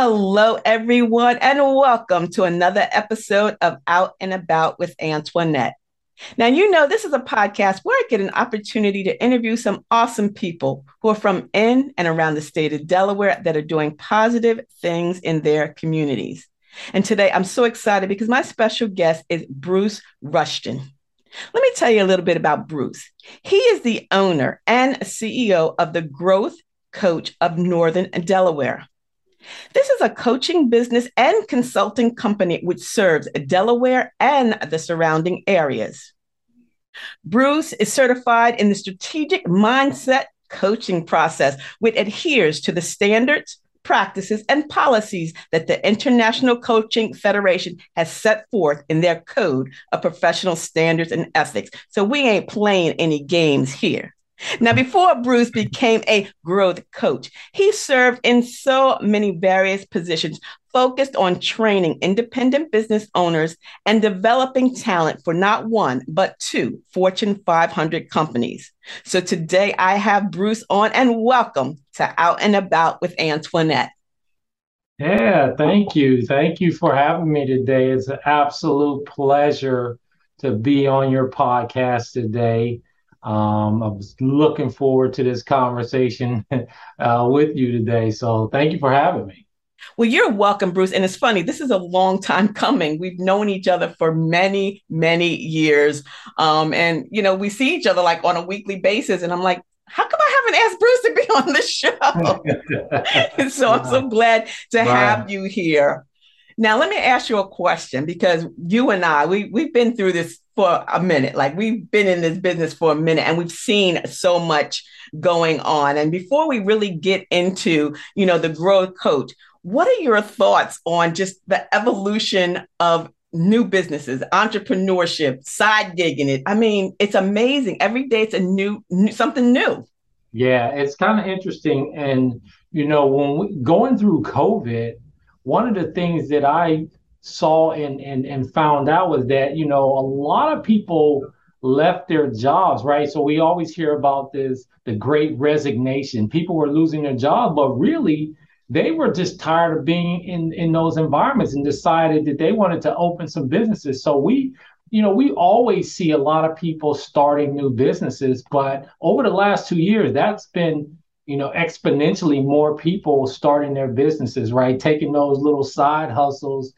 Hello, everyone, and welcome to another episode of Out and About with Antoinette. Now, you know, this is a podcast where I get an opportunity to interview some awesome people who are from in and around the state of Delaware that are doing positive things in their communities. And today I'm so excited because my special guest is Bruce Rushton. Let me tell you a little bit about Bruce. He is the owner and CEO of the Growth Coach of Northern Delaware. This is a coaching business and consulting company which serves Delaware and the surrounding areas. Bruce is certified in the strategic mindset coaching process, which adheres to the standards, practices, and policies that the International Coaching Federation has set forth in their code of professional standards and ethics. So we ain't playing any games here. Now, before Bruce became a growth coach, he served in so many various positions focused on training independent business owners and developing talent for not one, but two Fortune 500 companies. So today I have Bruce on and welcome to Out and About with Antoinette. Yeah, thank you. Thank you for having me today. It's an absolute pleasure to be on your podcast today. Um, I was looking forward to this conversation uh, with you today. So thank you for having me. Well, you're welcome, Bruce. And it's funny, this is a long time coming. We've known each other for many, many years. Um, and, you know, we see each other like on a weekly basis. And I'm like, how come I haven't asked Bruce to be on the show? so I'm so glad to have you here. Now, let me ask you a question because you and I, we, we've been through this for a minute. Like we've been in this business for a minute and we've seen so much going on. And before we really get into, you know, the growth coach, what are your thoughts on just the evolution of new businesses, entrepreneurship, side gigging it? I mean, it's amazing. Every day it's a new, new something new. Yeah, it's kind of interesting. And, you know, when we going through COVID, one of the things that I saw and, and, and found out was that, you know, a lot of people left their jobs, right? So we always hear about this, the great resignation. People were losing their job, but really they were just tired of being in, in those environments and decided that they wanted to open some businesses. So we, you know, we always see a lot of people starting new businesses, but over the last two years, that's been you know, exponentially more people starting their businesses, right? Taking those little side hustles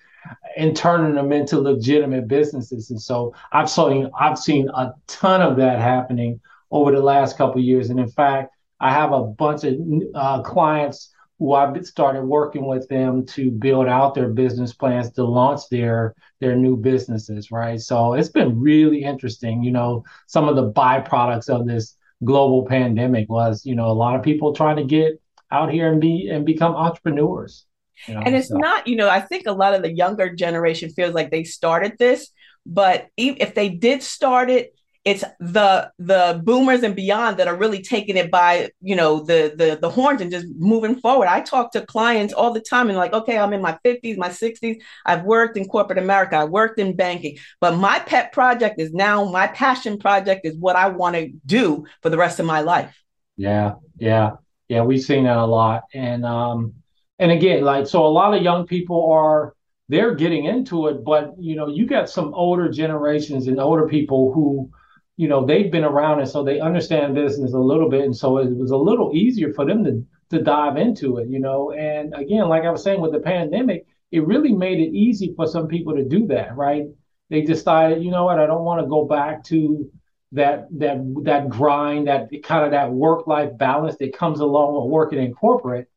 and turning them into legitimate businesses. And so I've seen I've seen a ton of that happening over the last couple years. And in fact, I have a bunch of uh, clients who I've started working with them to build out their business plans to launch their their new businesses, right? So it's been really interesting. You know, some of the byproducts of this global pandemic was, you know, a lot of people trying to get out here and be and become entrepreneurs. You know, and it's so. not, you know, I think a lot of the younger generation feels like they started this, but if they did start it, it's the the boomers and beyond that are really taking it by you know the the the horns and just moving forward. I talk to clients all the time and like okay i'm in my 50s my 60s i've worked in corporate america. I worked in banking. But my pet project is now my passion project is what i want to do for the rest of my life. Yeah yeah yeah we've seen that a lot. And um and again like so a lot of young people are they're getting into it but you know you got some older generations and older people who you know they've been around and so they understand business a little bit and so it was a little easier for them to to dive into it you know? And again like i was saying with the pandemic it really made it easy for some people to do that right? They decided you know what? I don't want to go back to that that that grind that kind of that work life balance that comes along with working in corporate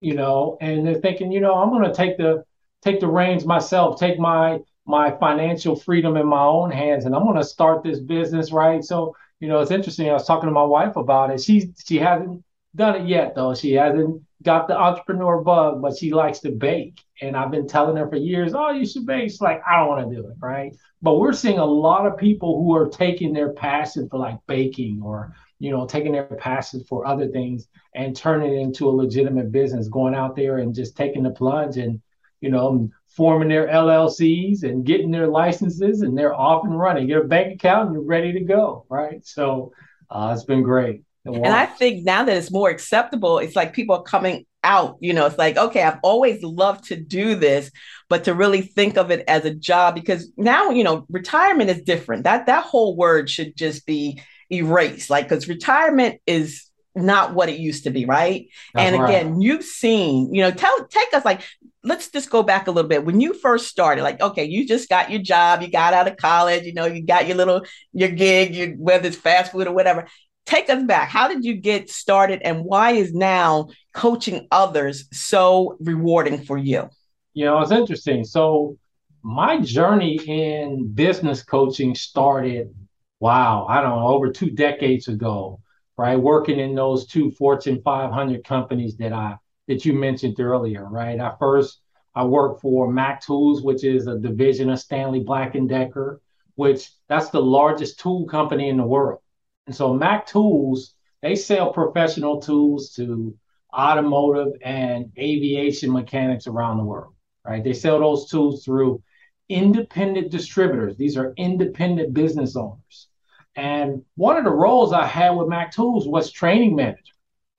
you know? And they're thinking you know i'm going to take the take the reins myself take my my financial freedom in my own hands and I'm going to start this business, right? So, you know, it's interesting. I was talking to my wife about it. She she hasn't done it yet though. She hasn't got the entrepreneur bug, but she likes to bake. And I've been telling her for years, "Oh, you should bake." She's like, "I don't want to do it," right? But we're seeing a lot of people who are taking their passion for like baking or you know, taking their passion for other things and turning it into a legitimate business, going out there and just taking the plunge and, you know, forming their LLCs and getting their licenses, and they're off and running. Get a bank account, and you're ready to go. Right. So uh, it's been great. And I think now that it's more acceptable, it's like people are coming out. You know, it's like, okay, I've always loved to do this, but to really think of it as a job because now, you know, retirement is different. That that whole word should just be erased. Like, because retirement is not what it used to be, right? That's and again, right. you've seen, you know, tell take us like let's just go back a little bit. When you first started, like, okay, you just got your job, you got out of college, you know, you got your little your gig, you, whether it's fast food or whatever. Take us back. How did you get started, and why is now coaching others so rewarding for you? You know, it's interesting. So, my journey in business coaching started, wow, I don't know, over two decades ago, right? Working in those two Fortune 500 companies that I that you mentioned earlier, right? I first I worked for Mac Tools, which is a division of Stanley Black and Decker, which that's the largest tool company in the world. And so Mac Tools, they sell professional tools to automotive and aviation mechanics around the world, right? They sell those tools through independent distributors. These are independent business owners. And one of the roles I had with Mac Tools was training manager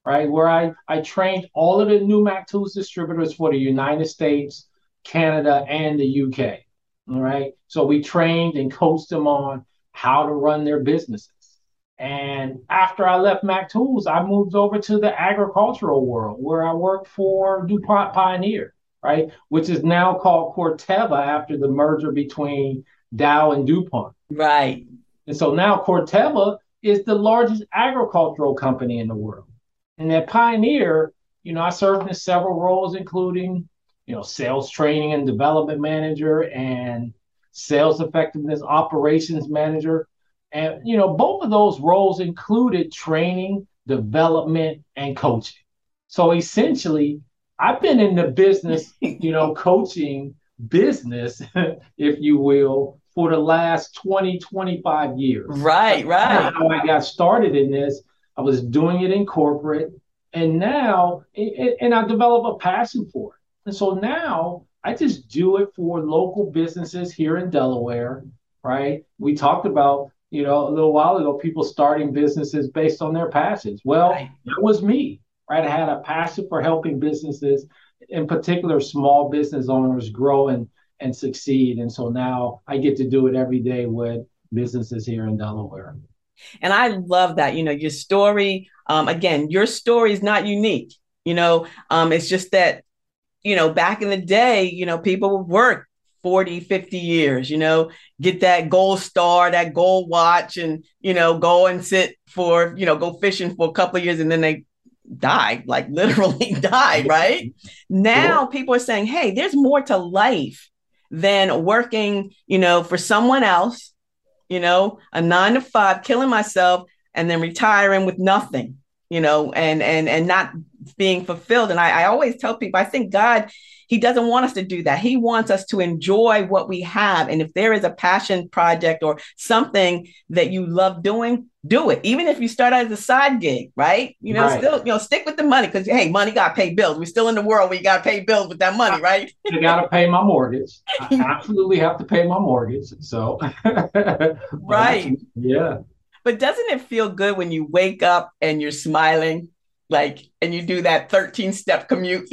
right? Where I, I trained all of the new Mac Tools distributors for the United States, Canada, and the UK. All right. So we trained and coached them on how to run their businesses. And after I left Mac Tools, I moved over to the agricultural world where I worked for DuPont Pioneer, right? Which is now called Corteva after the merger between Dow and DuPont. Right. And so now Corteva is the largest agricultural company in the world. And at Pioneer, you know, I served in several roles, including, you know, sales training and development manager and sales effectiveness operations manager. And, you know, both of those roles included training, development, and coaching. So essentially, I've been in the business, you know, coaching business, if you will, for the last 20, 25 years. Right, right. How I got started in this I was doing it in corporate, and now and I develop a passion for it. And so now I just do it for local businesses here in Delaware, right? We talked about, you know, a little while ago, people starting businesses based on their passions. Well, right. that was me, right? I had a passion for helping businesses, in particular small business owners, grow and and succeed. And so now I get to do it every day with businesses here in Delaware. And I love that. You know, your story, um, again, your story is not unique. You know, um, it's just that, you know, back in the day, you know, people would work 40, 50 years, you know, get that gold star, that gold watch, and, you know, go and sit for, you know, go fishing for a couple of years and then they die, like literally die, right? Now people are saying, hey, there's more to life than working, you know, for someone else you know, a nine to five, killing myself, and then retiring with nothing, you know, and and and not being fulfilled. And I, I always tell people, I think God, He doesn't want us to do that. He wants us to enjoy what we have. And if there is a passion project or something that you love doing, do it. Even if you start out as a side gig, right? You know, right. still, you know, stick with the money because hey, money gotta pay bills. We're still in the world where you gotta pay bills with that money, right? you gotta pay my mortgage. I absolutely have to pay my mortgage. So right. Yeah. But doesn't it feel good when you wake up and you're smiling, like, and you do that 13 step commute?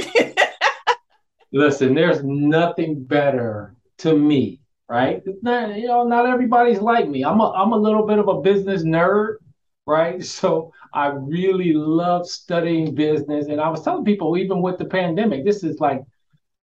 Listen, there's nothing better to me right? Not, you know, not everybody's like me. I'm a I'm a little bit of a business nerd, right? So I really love studying business. And I was telling people, even with the pandemic, this is like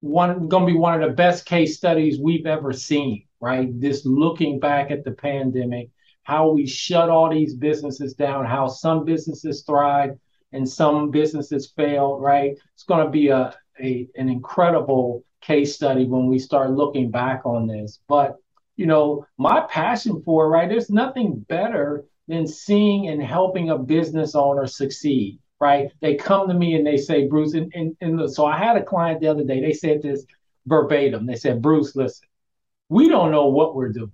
one going to be one of the best case studies we've ever seen, right? This looking back at the pandemic, how we shut all these businesses down, how some businesses thrive and some businesses failed, right? It's going to be a, a an incredible case study when we start looking back on this. But, you know, my passion for it, right? There's nothing better than seeing and helping a business owner succeed, right? They come to me and they say, Bruce, and, and, and so I had a client the other day, they said this verbatim. They said, Bruce, listen, we don't know what we're doing.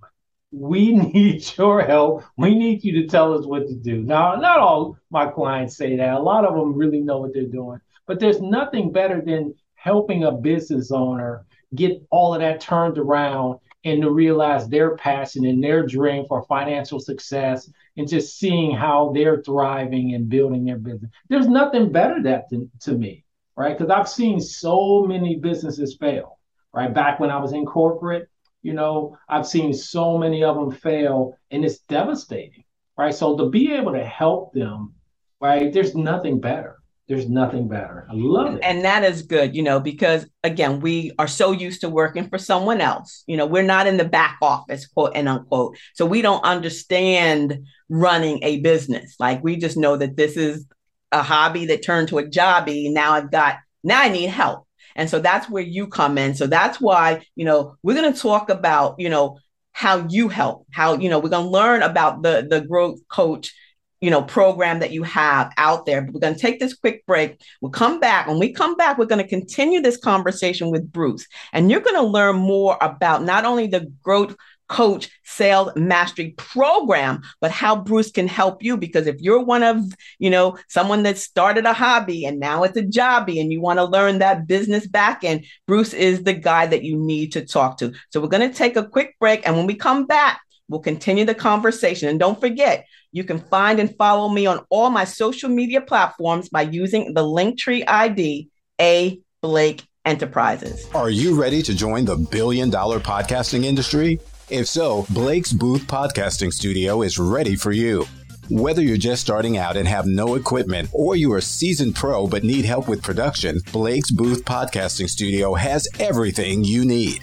We need your help. We need you to tell us what to do. Now, not all my clients say that. A lot of them really know what they're doing, but there's nothing better than helping a business owner get all of that turned around and to realize their passion and their dream for financial success and just seeing how they're thriving and building their business. There's nothing better that to, to me. right? Because I've seen so many businesses fail, right? Back when I was in corporate, you know, I've seen so many of them fail and it's devastating, right? So to be able to help them, right, there's nothing better. There's nothing better. I love it. And that is good, you know, because again, we are so used to working for someone else. You know, we're not in the back office, quote and unquote. So we don't understand running a business. Like we just know that this is a hobby that turned to a jobby. Now I've got, now I need help. And so that's where you come in. So that's why, you know, we're going to talk about, you know, how you help, how, you know, we're going to learn about the the growth coach, you know, program that you have out there. But we're going to take this quick break. We'll come back. When we come back, we're going to continue this conversation with Bruce. And you're going to learn more about not only the growth coach sales mastery program but how bruce can help you because if you're one of you know someone that started a hobby and now it's a jobby and you want to learn that business back end bruce is the guy that you need to talk to so we're going to take a quick break and when we come back we'll continue the conversation and don't forget you can find and follow me on all my social media platforms by using the linktree id a blake enterprises are you ready to join the billion dollar podcasting industry if so, Blake's Booth Podcasting Studio is ready for you. Whether you're just starting out and have no equipment, or you're a seasoned pro but need help with production, Blake's Booth Podcasting Studio has everything you need.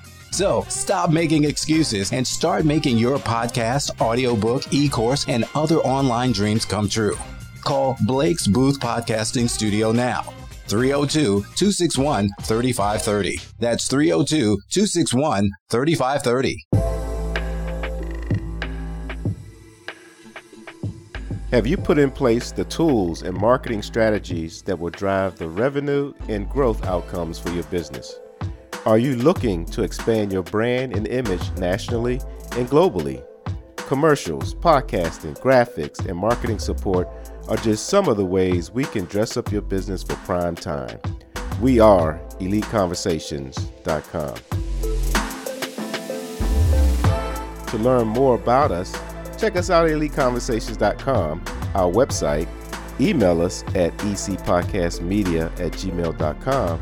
So stop making excuses and start making your podcast, audiobook, e course, and other online dreams come true. Call Blake's Booth Podcasting Studio now. 302 261 3530. That's 302 261 3530. Have you put in place the tools and marketing strategies that will drive the revenue and growth outcomes for your business? Are you looking to expand your brand and image nationally and globally? Commercials, podcasting, graphics, and marketing support are just some of the ways we can dress up your business for prime time. We are EliteConversations.com. To learn more about us, check us out at EliteConversations.com, our website, email us at ecpodcastmedia at gmail.com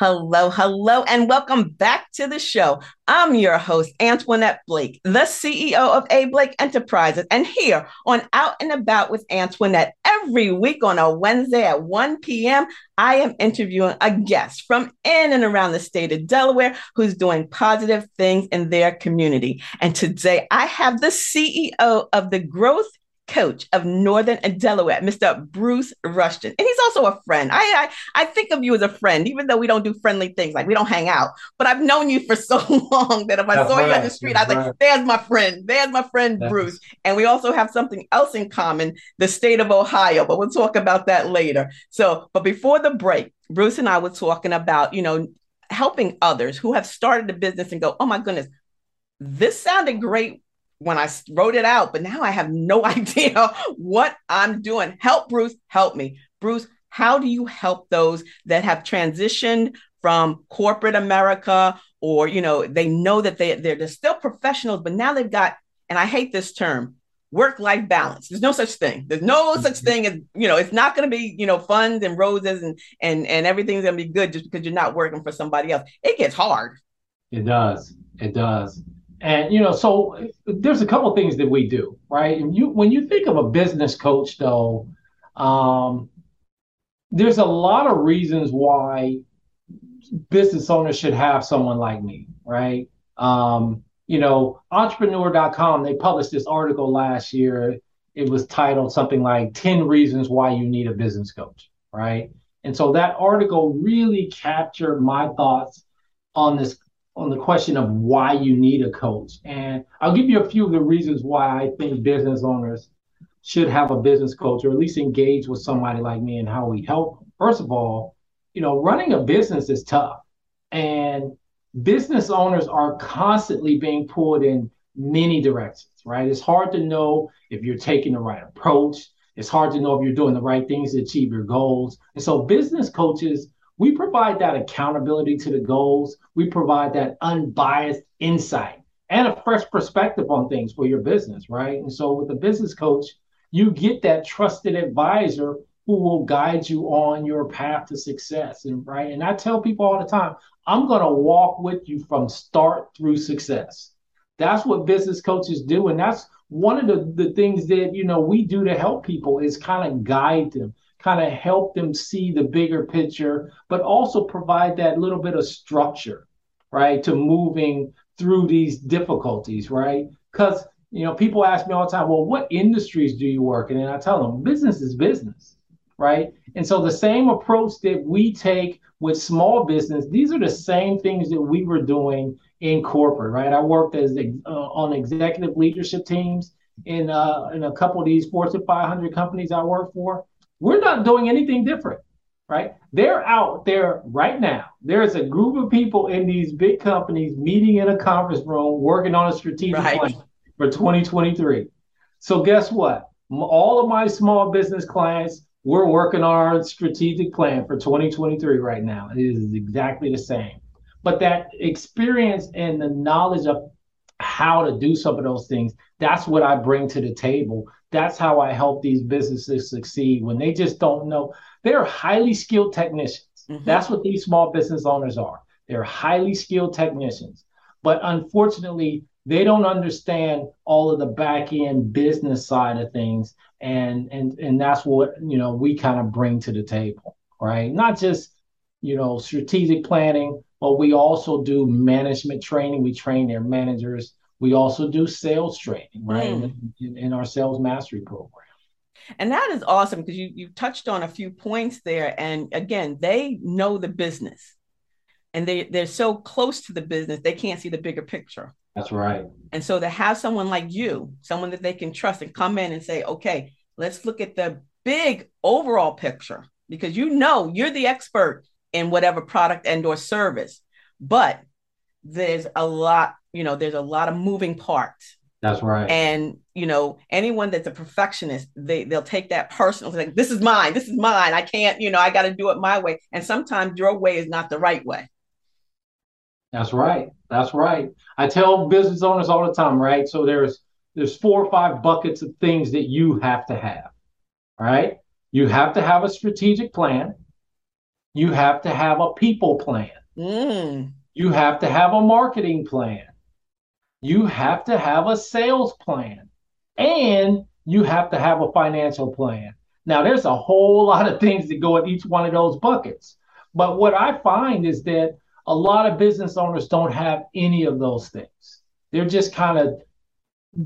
Hello, hello, and welcome back to the show. I'm your host, Antoinette Blake, the CEO of A Blake Enterprises, and here on Out and About with Antoinette, every week on a Wednesday at 1 p.m., I am interviewing a guest from in and around the state of Delaware who's doing positive things in their community. And today I have the CEO of the Growth coach of Northern Delaware, Mr. Bruce Rushton. And he's also a friend. I, I, I think of you as a friend, even though we don't do friendly things, like we don't hang out. But I've known you for so long that if I That's saw right. you on the street, That's I was right. like, there's my friend. There's my friend That's... Bruce. And we also have something else in common, the state of Ohio, but we'll talk about that later. So, but before the break, Bruce and I were talking about, you know, helping others who have started a business and go, oh my goodness, this sounded great when I wrote it out, but now I have no idea what I'm doing. Help, Bruce, help me. Bruce, how do you help those that have transitioned from corporate America or, you know, they know that they, they're, they're still professionals, but now they've got, and I hate this term, work life balance. There's no such thing. There's no such mm-hmm. thing as, you know, it's not going to be, you know, funds and roses and, and, and everything's going to be good just because you're not working for somebody else. It gets hard. It does. It does. And you know, so there's a couple things that we do, right? And you when you think of a business coach, though, um, there's a lot of reasons why business owners should have someone like me, right? Um, you know, entrepreneur.com, they published this article last year it was titled something like 10 Reasons Why You Need a Business Coach, right? And so that article really captured my thoughts on this on the question of why you need a coach. And I'll give you a few of the reasons why I think business owners should have a business coach or at least engage with somebody like me and how we help. First of all, you know, running a business is tough. And business owners are constantly being pulled in many directions, right? It's hard to know if you're taking the right approach. It's hard to know if you're doing the right things to achieve your goals. And so, business coaches, we provide that accountability to the goals. We provide that unbiased insight and a fresh perspective on things for your business, right? And so, with a business coach, you get that trusted advisor who will guide you on your path to success. And right. And I tell people all the time, I'm going to walk with you from start through success. That's what business coaches do. And that's one of the, the things that, you know, we do to help people is kind of guide them, kind of help them see the bigger picture, but also provide that little bit of structure, right, to moving through these difficulties, right? Because, you know, people ask me all the time, well, what industries do you work in? And I tell them, business is business, right? And so the same approach that we take with small business, these are the same things that we were doing in corporate, right? I worked as uh, on executive leadership teams in uh, in a couple of these Fortune 500 companies I work for. We're not doing anything different, right? They're out there right now. There's a group of people in these big companies meeting in a conference room, working on a strategic right. plan for 2023. So guess what? All of my small business clients, we're working on our strategic plan for 2023 right now. It is exactly the same but that experience and the knowledge of how to do some of those things. That's what i bring to the table. That's how i help these businesses succeed. When they just don't know they're highly skilled technicians. Mm-hmm. that's what these small business owners are. They're highly skilled technicians. But unfortunately they don't understand all of the back end business side of things. And and and that's what you know we kind of bring to the table right? Not just you know strategic planning but we also do management training. We train their managers. We also do sales training, right, mm. in, in, our sales mastery program. And that is awesome because you you touched on a few points there. And again, they know the business, and they they're so close to the business they can't see the bigger picture. That's right. And so to have someone like you, someone that they can trust, and come in and say, okay, let's look at the big overall picture because you know you're the expert in whatever product and or service. But there's a lot you know there's a lot of moving parts. That's right. And you know anyone that's a perfectionist they they'll take that personal like this is mine this is mine. I can't you know i got to do it my way. And sometimes your way is not the right way. That's right. That's right. I tell business owners all the time right? So there's there's four or five buckets of things that you have to have right? You have to have a strategic plan you have to have a people plan. Mm. You have to have a marketing plan. You have to have a sales plan. And you have to have a financial plan. Now, there's a whole lot of things that go in each one of those buckets. But what I find is that a lot of business owners don't have any of those things. They're just kind of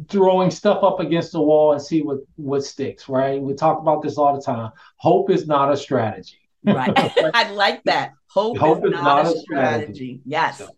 throwing stuff up against the wall and see what what sticks, right? We talk about this all the time. Hope is not a strategy. Right. I like that. Hope, Hope is, is, not, not a strategy. strategy. Yes. So.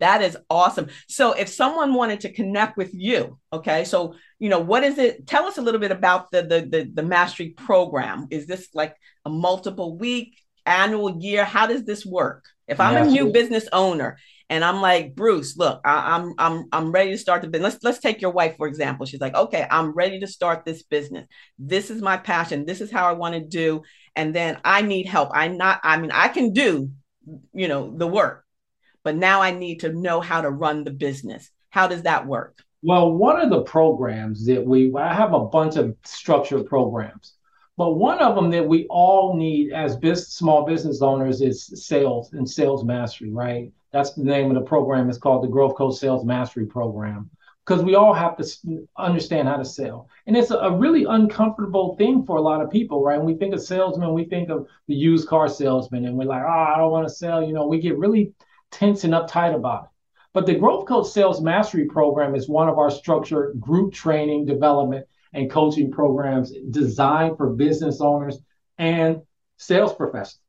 That is awesome. So if someone wanted to connect with you, okay, so you know, what is it? Tell us a little bit about the the the, the mastery program. Is this like a multiple week, annual year? How does this work? If I'm a new business owner and I'm like, Bruce, look, I, am I'm, I'm I'm ready to start the business. Let's let's take your wife for example. She's like, okay, I'm ready to start this business. This is my passion. This is how I want to do. And then I need help. I'm not. I mean, I can do, you know, the work, but now I need to know how to run the business. How does that work? Well, one of the programs that we I have a bunch of structured programs. But one of them that we all need as business, small business owners is sales and sales mastery, right? That's the name of the program. It's called the Growth Coach Sales Mastery Program because we all have to understand how to sell. And it's a, really uncomfortable thing for a lot of people, right? When we think of salesmen, we think of the used car salesman and we're like, oh, I don't want to sell. You know, we get really tense and uptight about it. But the Growth Coach Sales Mastery Program is one of our structured group training development and coaching programs designed for business owners and sales professionals,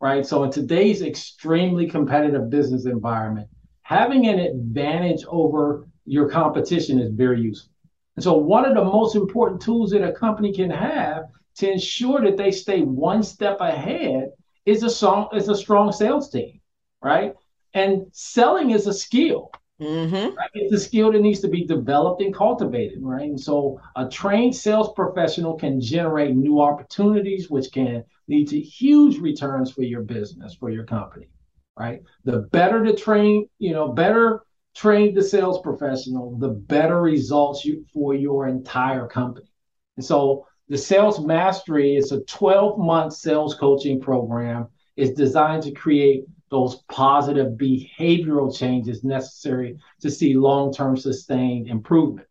right? So, in today's extremely competitive business environment, having an advantage over your competition is very useful. And so, one of the most important tools that a company can have to ensure that they stay one step ahead is a strong, is a strong sales team, right? And selling is a skill. Mm-hmm. It's a skill that needs to be developed and cultivated, right? And so a trained sales professional can generate new opportunities, which can lead to huge returns for your business, for your company, right? The better the train, you know, better trained the sales professional, the better results you for your entire company. And so the sales mastery is a 12 month sales coaching program. It's designed to create those positive behavioral changes necessary to see long term sustained improvement.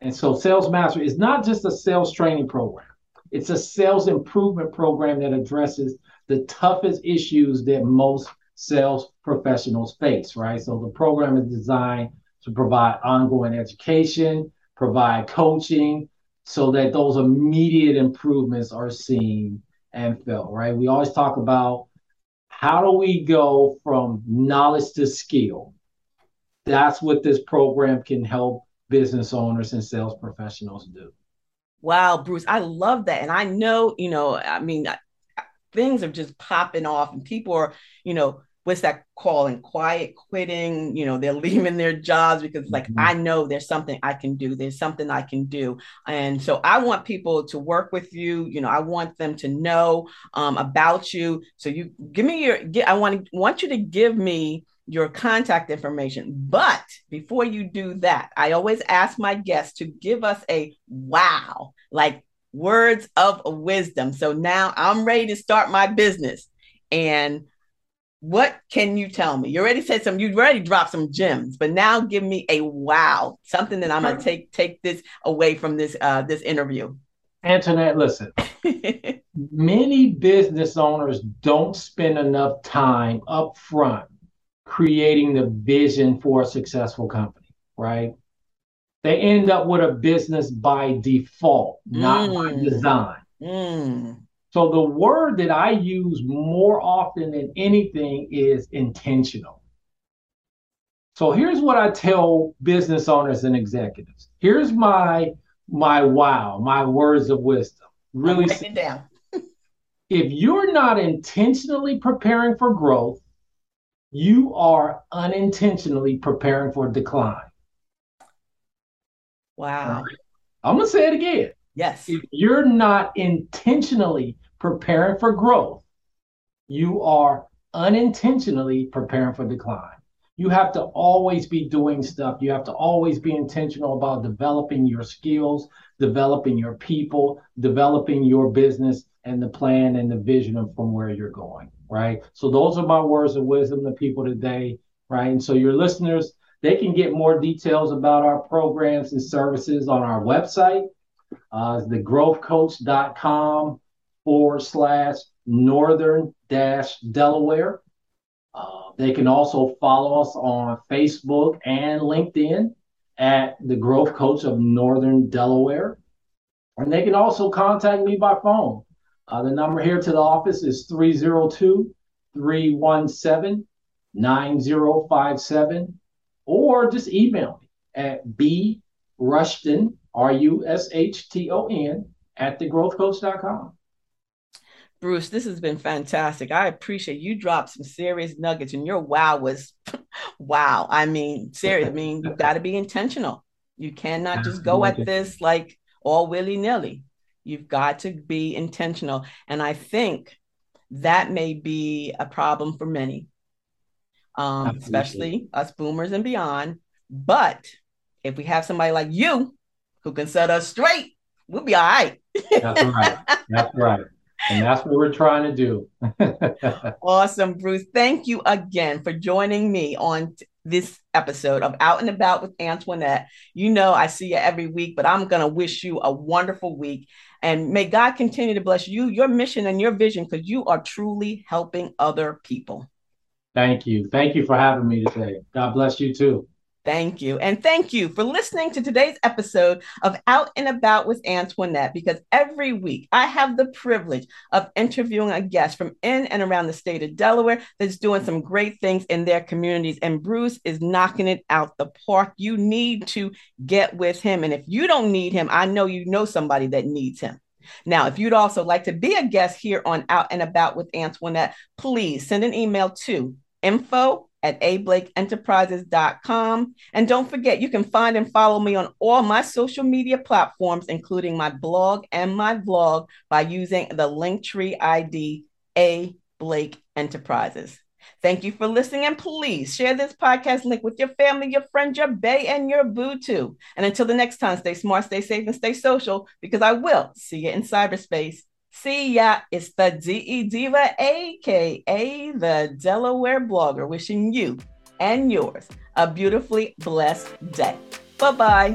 And so, Sales Mastery is not just a sales training program, it's a sales improvement program that addresses the toughest issues that most sales professionals face, right? So, the program is designed to provide ongoing education, provide coaching, so that those immediate improvements are seen and felt, right? We always talk about how do we go from knowledge to skill? That's what this program can help business owners and sales professionals do. Wow, Bruce, I love that. And I know, you know, I mean, things are just popping off and people are, you know, what's that calling? Quiet quitting you know they're leaving their jobs because like mm-hmm. i know there's something i can do there's something i can do. And so i want people to work with you you know i want them to know um, about you. So you give me your get i want to want you to give me your contact information. But before you do that i always ask my guests to give us a wow like words of wisdom. So now i'm ready to start my business. And what can you tell me? You already said some, you already dropped some gems, but now give me a wow, something that I'm gonna take take this away from this uh this interview. Antoinette, listen. many business owners don't spend enough time up front creating the vision for a successful company, right? They end up with a business by default, not mm. by design. Mm. So the word that I use more often than anything is intentional. So here's what I tell business owners and executives. Here's my my wow, my words of wisdom. Really sit down. if you're not intentionally preparing for growth, you are unintentionally preparing for decline. Wow. I'm going to say it again. Yes. If you're not intentionally preparing for growth, you are unintentionally preparing for decline. You have to always be doing stuff. You have to always be intentional about developing your skills, developing your people, developing your business and the plan and the vision of from where you're going, right? So those are my words of wisdom to people today, right? And so your listeners, they can get more details about our programs and services on our website, uh, thegrowthcoach.com forward slash northern dash Delaware. Uh, they can also follow us on Facebook and LinkedIn at the Growth Coach of Northern Delaware. And they can also contact me by phone. Uh, the number here to the office is 302 317 9057, or just email me at b rushton, R U S H T O N, at thegrowthcoach.com. Bruce, this has been fantastic. I appreciate you dropped some serious nuggets, and your wow was wow. I mean, serious. I mean, you've got to be intentional. You cannot just go at this like all willy nilly. You've got to be intentional. And I think that may be a problem for many, um, especially us boomers and beyond. But if we have somebody like you who can set us straight, we'll be all right. That's right. That's right. And that's what we're trying to do. awesome, Bruce. Thank you again for joining me on t- this episode of Out and About with Antoinette. You know, I see you every week, but I'm going to wish you a wonderful week. And may God continue to bless you, your mission, and your vision because you are truly helping other people. Thank you. Thank you for having me today. God bless you too. Thank you. And thank you for listening to today's episode of Out and About with Antoinette, because every week I have the privilege of interviewing a guest from in and around the state of Delaware that's doing some great things in their communities. And Bruce is knocking it out the park. You need to get with him. And if you don't need him, I know you know somebody that needs him. Now, if you'd also like to be a guest here on Out and About with Antoinette, please send an email to info at ablakeenterprises.com. And don't forget, you can find and follow me on all my social media platforms, including my blog and my vlog, by using the Linktree ID A Blake Enterprises. Thank you for listening, and please share this podcast link with your family, your friends, your bay, and your boo too. And until the next time, stay smart, stay safe, and stay social because I will see you in cyberspace. See ya. It's the DE Diva, aka the Delaware blogger, wishing you and yours a beautifully blessed day. Bye bye.